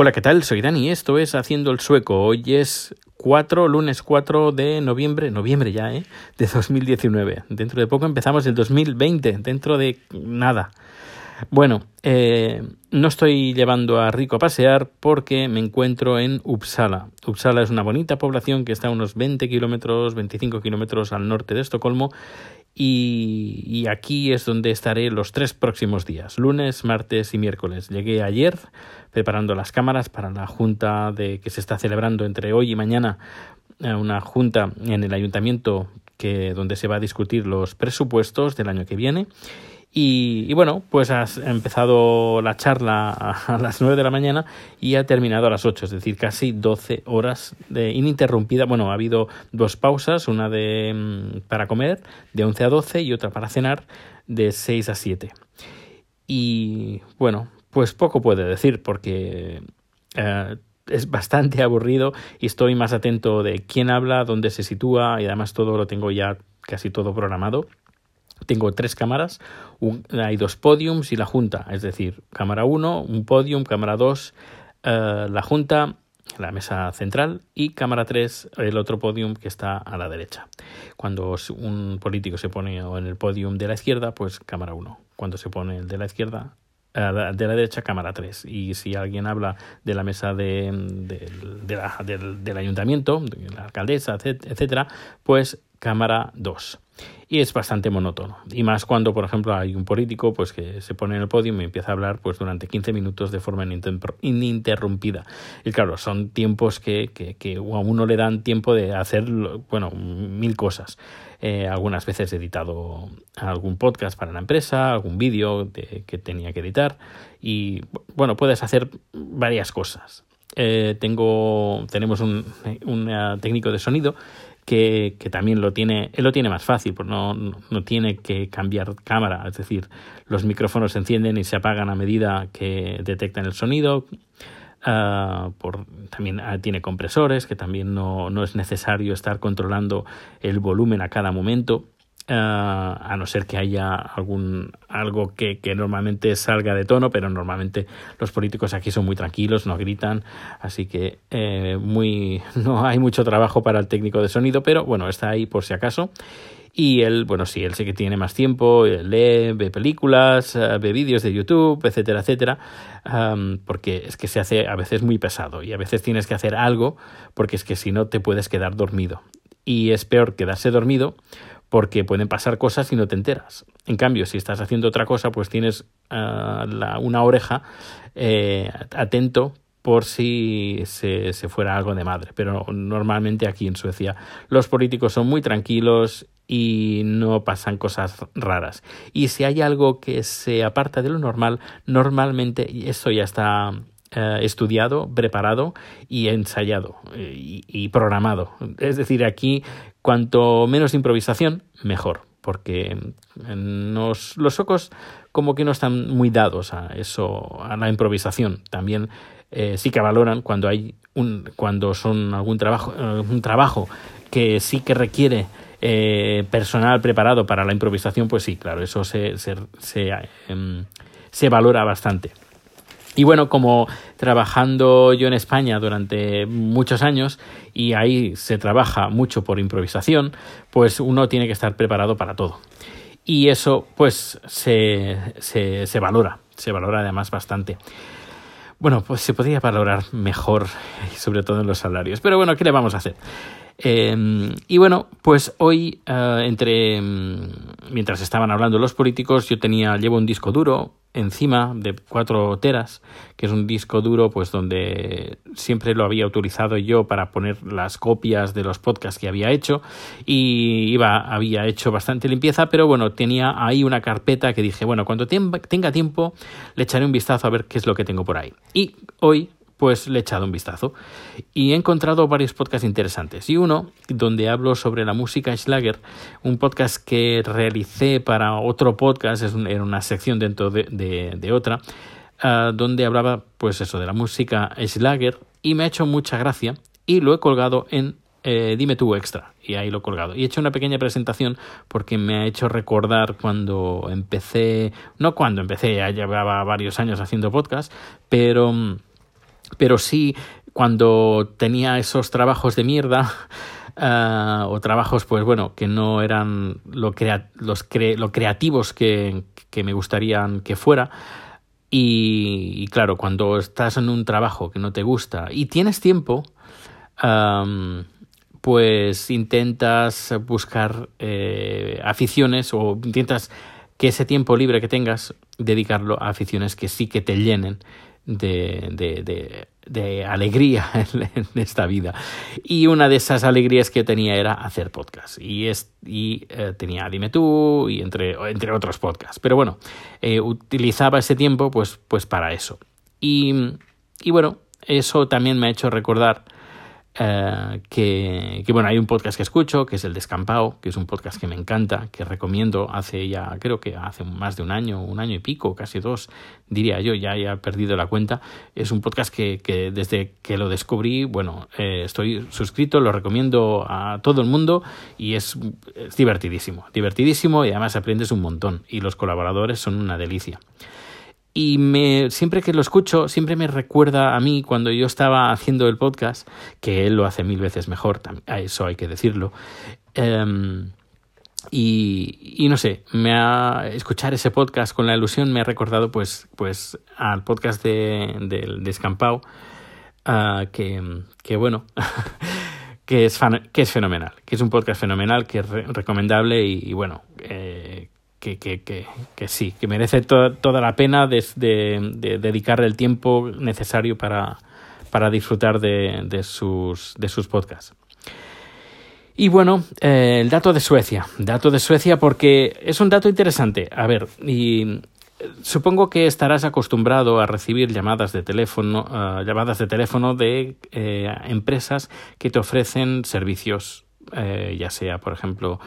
Hola, ¿qué tal? Soy Dani, esto es Haciendo el Sueco. Hoy es 4, lunes 4 de noviembre, noviembre ya, ¿eh? De 2019. Dentro de poco empezamos el 2020, dentro de nada. Bueno, eh, no estoy llevando a Rico a pasear porque me encuentro en Uppsala. Uppsala es una bonita población que está a unos 20 kilómetros, 25 kilómetros al norte de Estocolmo y, aquí es donde estaré los tres próximos días, lunes, martes y miércoles. Llegué ayer preparando las cámaras para la junta de que se está celebrando entre hoy y mañana, eh, una junta en el ayuntamiento que donde se va a discutir los presupuestos del año que viene y, bueno, pues has empezado la charla a, las 9 de la mañana y ha terminado a las 8, es decir, casi 12 horas de ininterrumpida. Bueno, ha habido dos pausas, una de mm, para comer de 11 a 12 y otra para cenar de 6 a 7. Y bueno, pues poco puede decir porque eh, es bastante aburrido y estoy más atento de quién habla, dónde se sitúa y además todo lo tengo ya casi todo programado. Tengo tres cámaras, hay dos podiums y la junta, es decir, cámara 1, un podium, cámara 2, eh, la junta, la mesa central y cámara 3, el otro podium que está a la derecha. Cuando un político se pone en el podium de la izquierda, pues cámara 1. Cuando se pone el de la izquierda, eh, de la derecha cámara 3 y si alguien habla de la mesa de, del, del, ayuntamiento, de la alcaldesa, etcétera, pues cámara 2 y es bastante monótono. Y más cuando, por ejemplo, hay un político pues que se pone en el podio y empieza a hablar pues durante 15 minutos de forma ininterrumpida. Y claro, son tiempos que, que, que a uno le dan tiempo de hacer, bueno, mil cosas. Eh, algunas veces he editado algún podcast para la empresa, algún vídeo que tenía que editar y bueno, puedes hacer varias cosas. Eh, tengo, tenemos un, un técnico de sonido que, que, también lo tiene, él lo tiene más fácil, porque no, no, tiene que cambiar cámara, es decir, los micrófonos se encienden y se apagan a medida que detectan el sonido. Uh, por, también uh, tiene compresores, que también no, no, es necesario estar controlando el volumen a cada momento. Uh, a no ser que haya algún algo que, que, normalmente salga de tono, pero normalmente los políticos aquí son muy tranquilos, no gritan, así que eh, muy no hay mucho trabajo para el técnico de sonido, pero bueno, está ahí por si acaso. Y él, bueno, sí, él sé que tiene más tiempo, lee, ve películas, eh, ve vídeos de YouTube, etcétera, etcétera, porque es que se hace a veces muy pesado y a veces tienes que hacer algo porque es que si no te puedes quedar dormido. Y es peor quedarse dormido porque pueden pasar cosas y no te enteras. En cambio, si estás haciendo otra cosa, pues tienes ah, una oreja eh, atento por si se, se, fuera algo de madre. Pero normalmente aquí en Suecia los políticos son muy tranquilos y no pasan cosas raras. Y si hay algo que se aparta de lo normal, normalmente eso ya está eh, estudiado, preparado y ensayado eh, y, y, programado. Es decir, aquí cuanto menos improvisación, mejor, porque nos, los socos como que no están muy dados a eso, a la improvisación. También eh, sí que valoran cuando hay un, cuando son algún trabajo, un trabajo que sí que requiere eh, personal preparado para la improvisación, pues sí, claro, eso se, se, se, eh, se valora bastante. Y bueno, como trabajando yo en España durante muchos años y ahí se trabaja mucho por improvisación, pues uno tiene que estar preparado para todo. Y eso pues se, se, se valora, se valora además bastante. Bueno, pues se podría valorar mejor, sobre todo en los salarios. Pero bueno, ¿qué le vamos a hacer? Eh, y bueno, pues hoy, uh, entre mientras estaban hablando los políticos, yo tenía, llevo un disco duro encima de cuatro teras, que es un disco duro, pues donde siempre lo había utilizado yo para poner las copias de los podcasts que había hecho y iba, había hecho bastante limpieza, pero bueno, tenía ahí una carpeta que dije, bueno, cuando tenga tiempo le echaré un vistazo a ver qué es lo que tengo por ahí. Y hoy pues le he echado un vistazo y he encontrado varios podcasts interesantes. Y uno donde hablo sobre la música Schlager, un podcast que realicé para otro podcast, es era una sección dentro de, de, de otra, uh, donde hablaba pues eso de la música Schlager y me ha hecho mucha gracia y lo he colgado en eh, Dime tú extra y ahí lo he colgado. Y he hecho una pequeña presentación porque me ha hecho recordar cuando empecé, no cuando empecé, ya llevaba varios años haciendo podcast, pero pero sí cuando tenía esos trabajos de mierda uh, o trabajos pues bueno que no eran lo, los cre lo creativos que, que, me gustarían que fuera. Y, claro cuando estás en un trabajo que no te gusta y tienes tiempo pues intentas buscar eh, aficiones o intentas que ese tiempo libre que tengas dedicarlo a aficiones que sí que te llenen de, de, de, alegría en, esta vida. Y una de esas alegrías que tenía era hacer podcast. Y, es, y eh, tenía Dime tú y entre, entre otros podcasts. Pero bueno, eh, utilizaba ese tiempo pues, pues para eso. Y, y bueno, eso también me ha hecho recordar eh, que, bueno, hay un podcast que escucho, que es el Descampado, que es un podcast que me encanta, que recomiendo hace ya, creo que hace más de un año, un año y pico, casi dos, diría yo, ya, he perdido la cuenta. Es un podcast que, que desde que lo descubrí, bueno, eh, estoy suscrito, lo recomiendo a todo el mundo y es, es divertidísimo, divertidísimo y además aprendes un montón y los colaboradores son una delicia y me, siempre que lo escucho, siempre me recuerda a mí cuando yo estaba haciendo el podcast, que él lo hace mil veces mejor, a eso hay que decirlo. Um, y, no sé, me ha, escuchar ese podcast con la ilusión me ha recordado pues, pues al podcast del de, Descampado, uh, que, que bueno, que, es fan, que es fenomenal, que es un podcast fenomenal, que es re recomendable y, y bueno, eh, que, que, que, que, sí, que merece to toda la pena de, de, el tiempo necesario para, para disfrutar de, de, sus, de sus podcasts. Y bueno, eh, el dato de Suecia. Dato de Suecia porque es un dato interesante. A ver, y supongo que estarás acostumbrado a recibir llamadas de teléfono, uh, llamadas de teléfono de eh, empresas que te ofrecen servicios eh, ya sea, por ejemplo,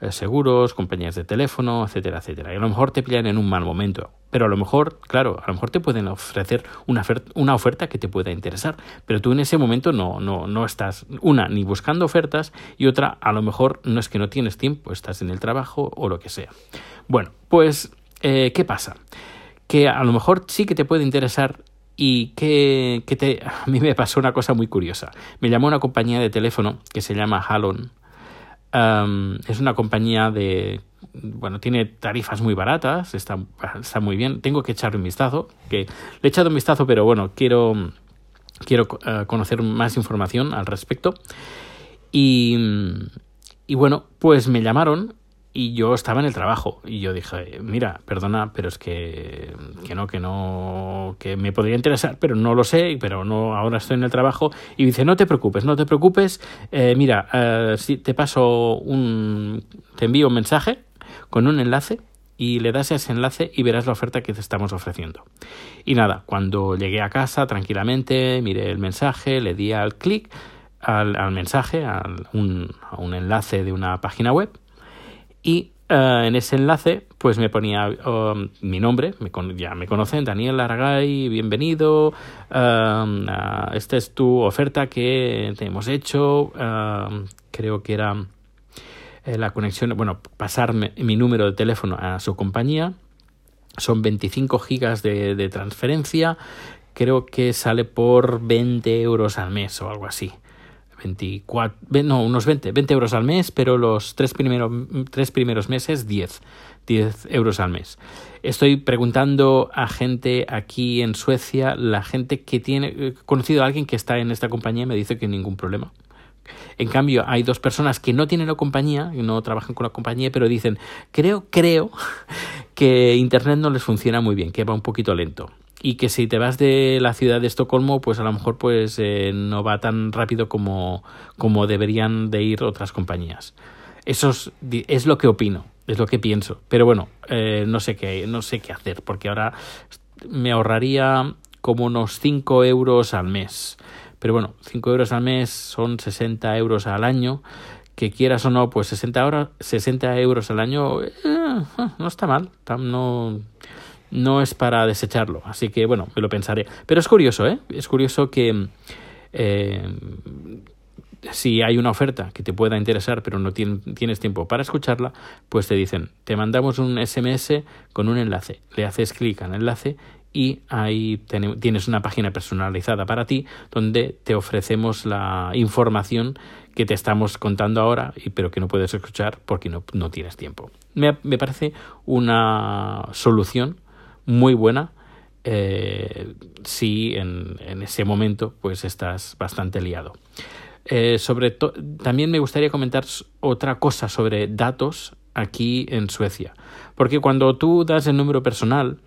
eh, seguros, compañías de teléfono, etcétera, etcétera. Y a lo mejor te pillan en un mal momento, pero a lo mejor, claro, a lo mejor te pueden ofrecer una, oferta, una oferta que te pueda interesar, pero tú en ese momento no, no, no estás, una, ni buscando ofertas y otra, a lo mejor no es que no tienes tiempo, estás en el trabajo o lo que sea. Bueno, pues, eh, ¿qué pasa? Que a lo mejor sí que te puede interesar y que, te, a mí me pasó una cosa muy curiosa. Me llamó una compañía de teléfono que se llama Halon. Um, es una compañía de... Bueno, tiene tarifas muy baratas, está, está muy bien. Tengo que echarle un vistazo. Que le he echado un vistazo, pero bueno, quiero, quiero uh, conocer más información al respecto. Y, y bueno, pues me llamaron y yo estaba en el trabajo y yo dije, mira, perdona, pero es que, que no, que no, que me podría interesar, pero no lo sé, pero no, ahora estoy en el trabajo. Y dice, no te preocupes, no te preocupes, eh, mira, eh, si te paso un, te envío un mensaje con un enlace y le das ese enlace y verás la oferta que te estamos ofreciendo. Y nada, cuando llegué a casa tranquilamente, miré el mensaje, le di al clic al, al mensaje, al, un, a un enlace de una página web y uh, en ese enlace pues me ponía um, mi nombre, me ya me conocen, Daniel Aragay, bienvenido, uh, esta es tu oferta que te hemos hecho, creo que era eh, la conexión, bueno, pasarme mi número de teléfono a su compañía, son 25 gigas de transferencia, creo que sale por 20 euros al mes o algo así. 24, no, unos 20, 20 euros al mes, pero los tres, tres primeros meses 10, 10 euros al mes. Estoy preguntando a gente aquí en Suecia, la gente que tiene, he conocido a alguien que está en esta compañía me dice que ningún problema. En cambio, hay dos personas que no tienen la compañía, no trabajan con la compañía, pero dicen, creo, creo que Internet no les funciona muy bien, que va un poquito lento y que si te vas de la ciudad de Estocolmo, pues a lo mejor pues eh, no va tan rápido como, como deberían de ir otras compañías. Eso es, es, lo que opino, es lo que pienso. Pero bueno, eh, no sé qué, no sé qué hacer, porque ahora me ahorraría como unos 5 euros al mes. Pero bueno, 5 euros al mes son 60 euros al año. Que quieras o no, pues 60, horas, 60 euros al año eh, no está mal. No, no es para desecharlo. Así que bueno, me lo pensaré. Pero es curioso, ¿eh? Es curioso que eh, si hay una oferta que te pueda interesar, pero no tienes tiempo para escucharla, pues te dicen, te mandamos un SMS con un enlace. Le haces clic al enlace y ahí tienes una página personalizada para ti donde te ofrecemos la información que te estamos contando ahora, pero que no puedes escuchar porque no, no tienes tiempo. Me, me, parece una solución muy buena eh, si en, en, ese momento pues estás bastante liado. Eh, sobre también me gustaría comentar otra cosa sobre datos aquí en Suecia. Porque cuando tú das el número personal,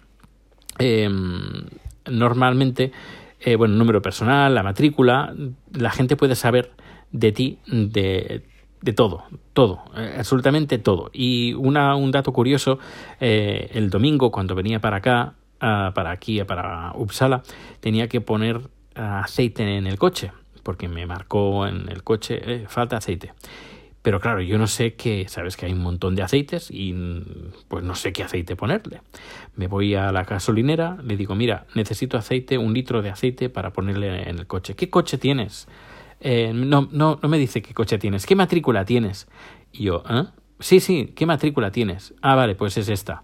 em, normalmente, eh, bueno, el número personal, la matrícula, la gente puede saber de ti de, de todo, todo, eh, absolutamente todo. Y una, un dato curioso, el domingo cuando venía para acá, ah, para aquí, para Uppsala, tenía que poner aceite en el coche porque me marcó en el coche, eh, falta aceite. Pero claro, yo no sé qué, sabes que hay un montón de aceites y pues no sé qué aceite ponerle. Me voy a la gasolinera, le digo, mira, necesito aceite, un litro de aceite para ponerle en el coche. ¿Qué coche tienes? Eh, no, no, no me dice qué coche tienes. ¿Qué matrícula tienes? Y yo, ¿eh? Sí, sí, ¿qué matrícula tienes? Ah, vale, pues es esta.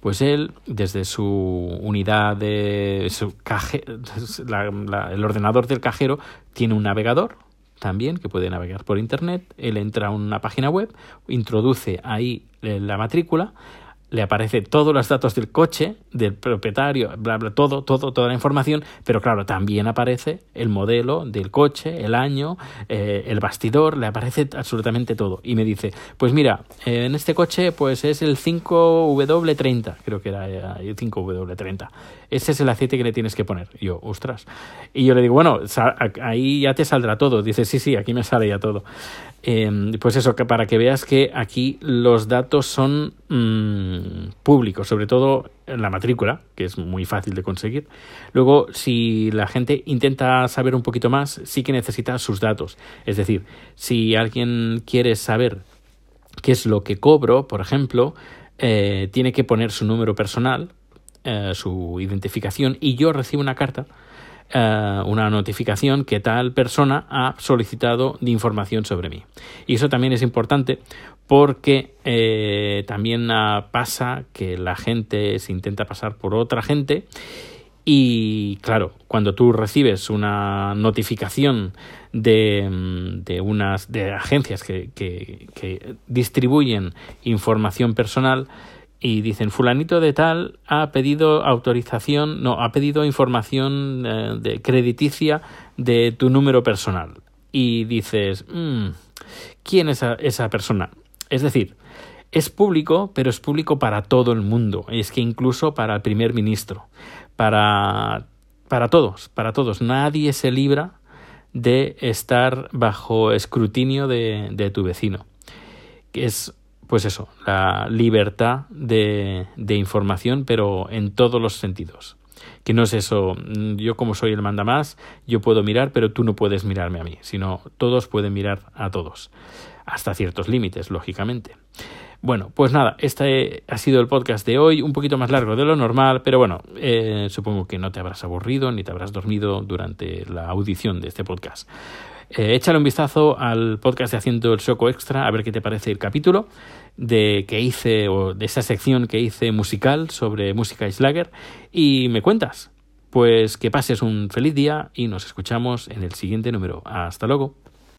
Pues él, desde su unidad de su caje, el ordenador del cajero, tiene un navegador también que puede navegar por internet. Él entra a una página web, introduce ahí la matrícula, le aparece todos los datos del coche, del propietario, bla, bla, todo, todo, toda la información, pero claro, también aparece el modelo del coche, el año, eh, el bastidor, le aparece absolutamente todo. Y me dice, pues mira, en este coche pues es el 5W30, creo que era eh, el 5W30. Ese es el aceite que le tienes que poner. Y yo, ostras. Y yo le digo, bueno, ahí ya te saldrá todo. Dice, sí, sí, aquí me sale ya todo. Em, pues eso, que para que veas que aquí los datos son mm, públicos, sobre todo en la matrícula, que es muy fácil de conseguir. Luego, si la gente intenta saber un poquito más, sí que necesita sus datos. Es decir, si alguien quiere saber qué es lo que cobro, por ejemplo, eh, tiene que poner su número personal, eh, su identificación, y yo recibo una carta eh, una notificación que tal persona ha solicitado de información sobre mí. Y eso también es importante porque eh, también ah, pasa que la gente se intenta pasar por otra gente y claro, cuando tú recibes una notificación de, mm, de unas de agencias que, que, que distribuyen información personal, y dicen fulanito de tal ha pedido autorización, no, ha pedido información eh, de crediticia de tu número personal. Y dices, mm, ¿quién es esa persona? Es decir, es público, pero es público para todo el mundo. Es que incluso para el primer ministro, para, para todos, para todos. Nadie se libra de estar bajo escrutinio de, de tu vecino. Es pues eso, la libertad de, información, pero en todos los sentidos. Que no es eso, mm, yo como soy el manda más, yo puedo mirar, pero tú no puedes mirarme a mí, sino todos pueden mirar a todos, hasta ciertos límites, lógicamente. Bueno, pues nada, este ha sido el podcast de hoy, un poquito más largo de lo normal, pero bueno, eh, supongo que no te habrás aburrido ni te habrás dormido durante la audición de este podcast. Eh, échale un vistazo al podcast de Haciendo el Soco Extra, a ver qué te parece el capítulo de que hice, o de esa sección que hice musical sobre música Islager, y me cuentas. Pues que pases un feliz día y nos escuchamos en el siguiente número. Hasta luego.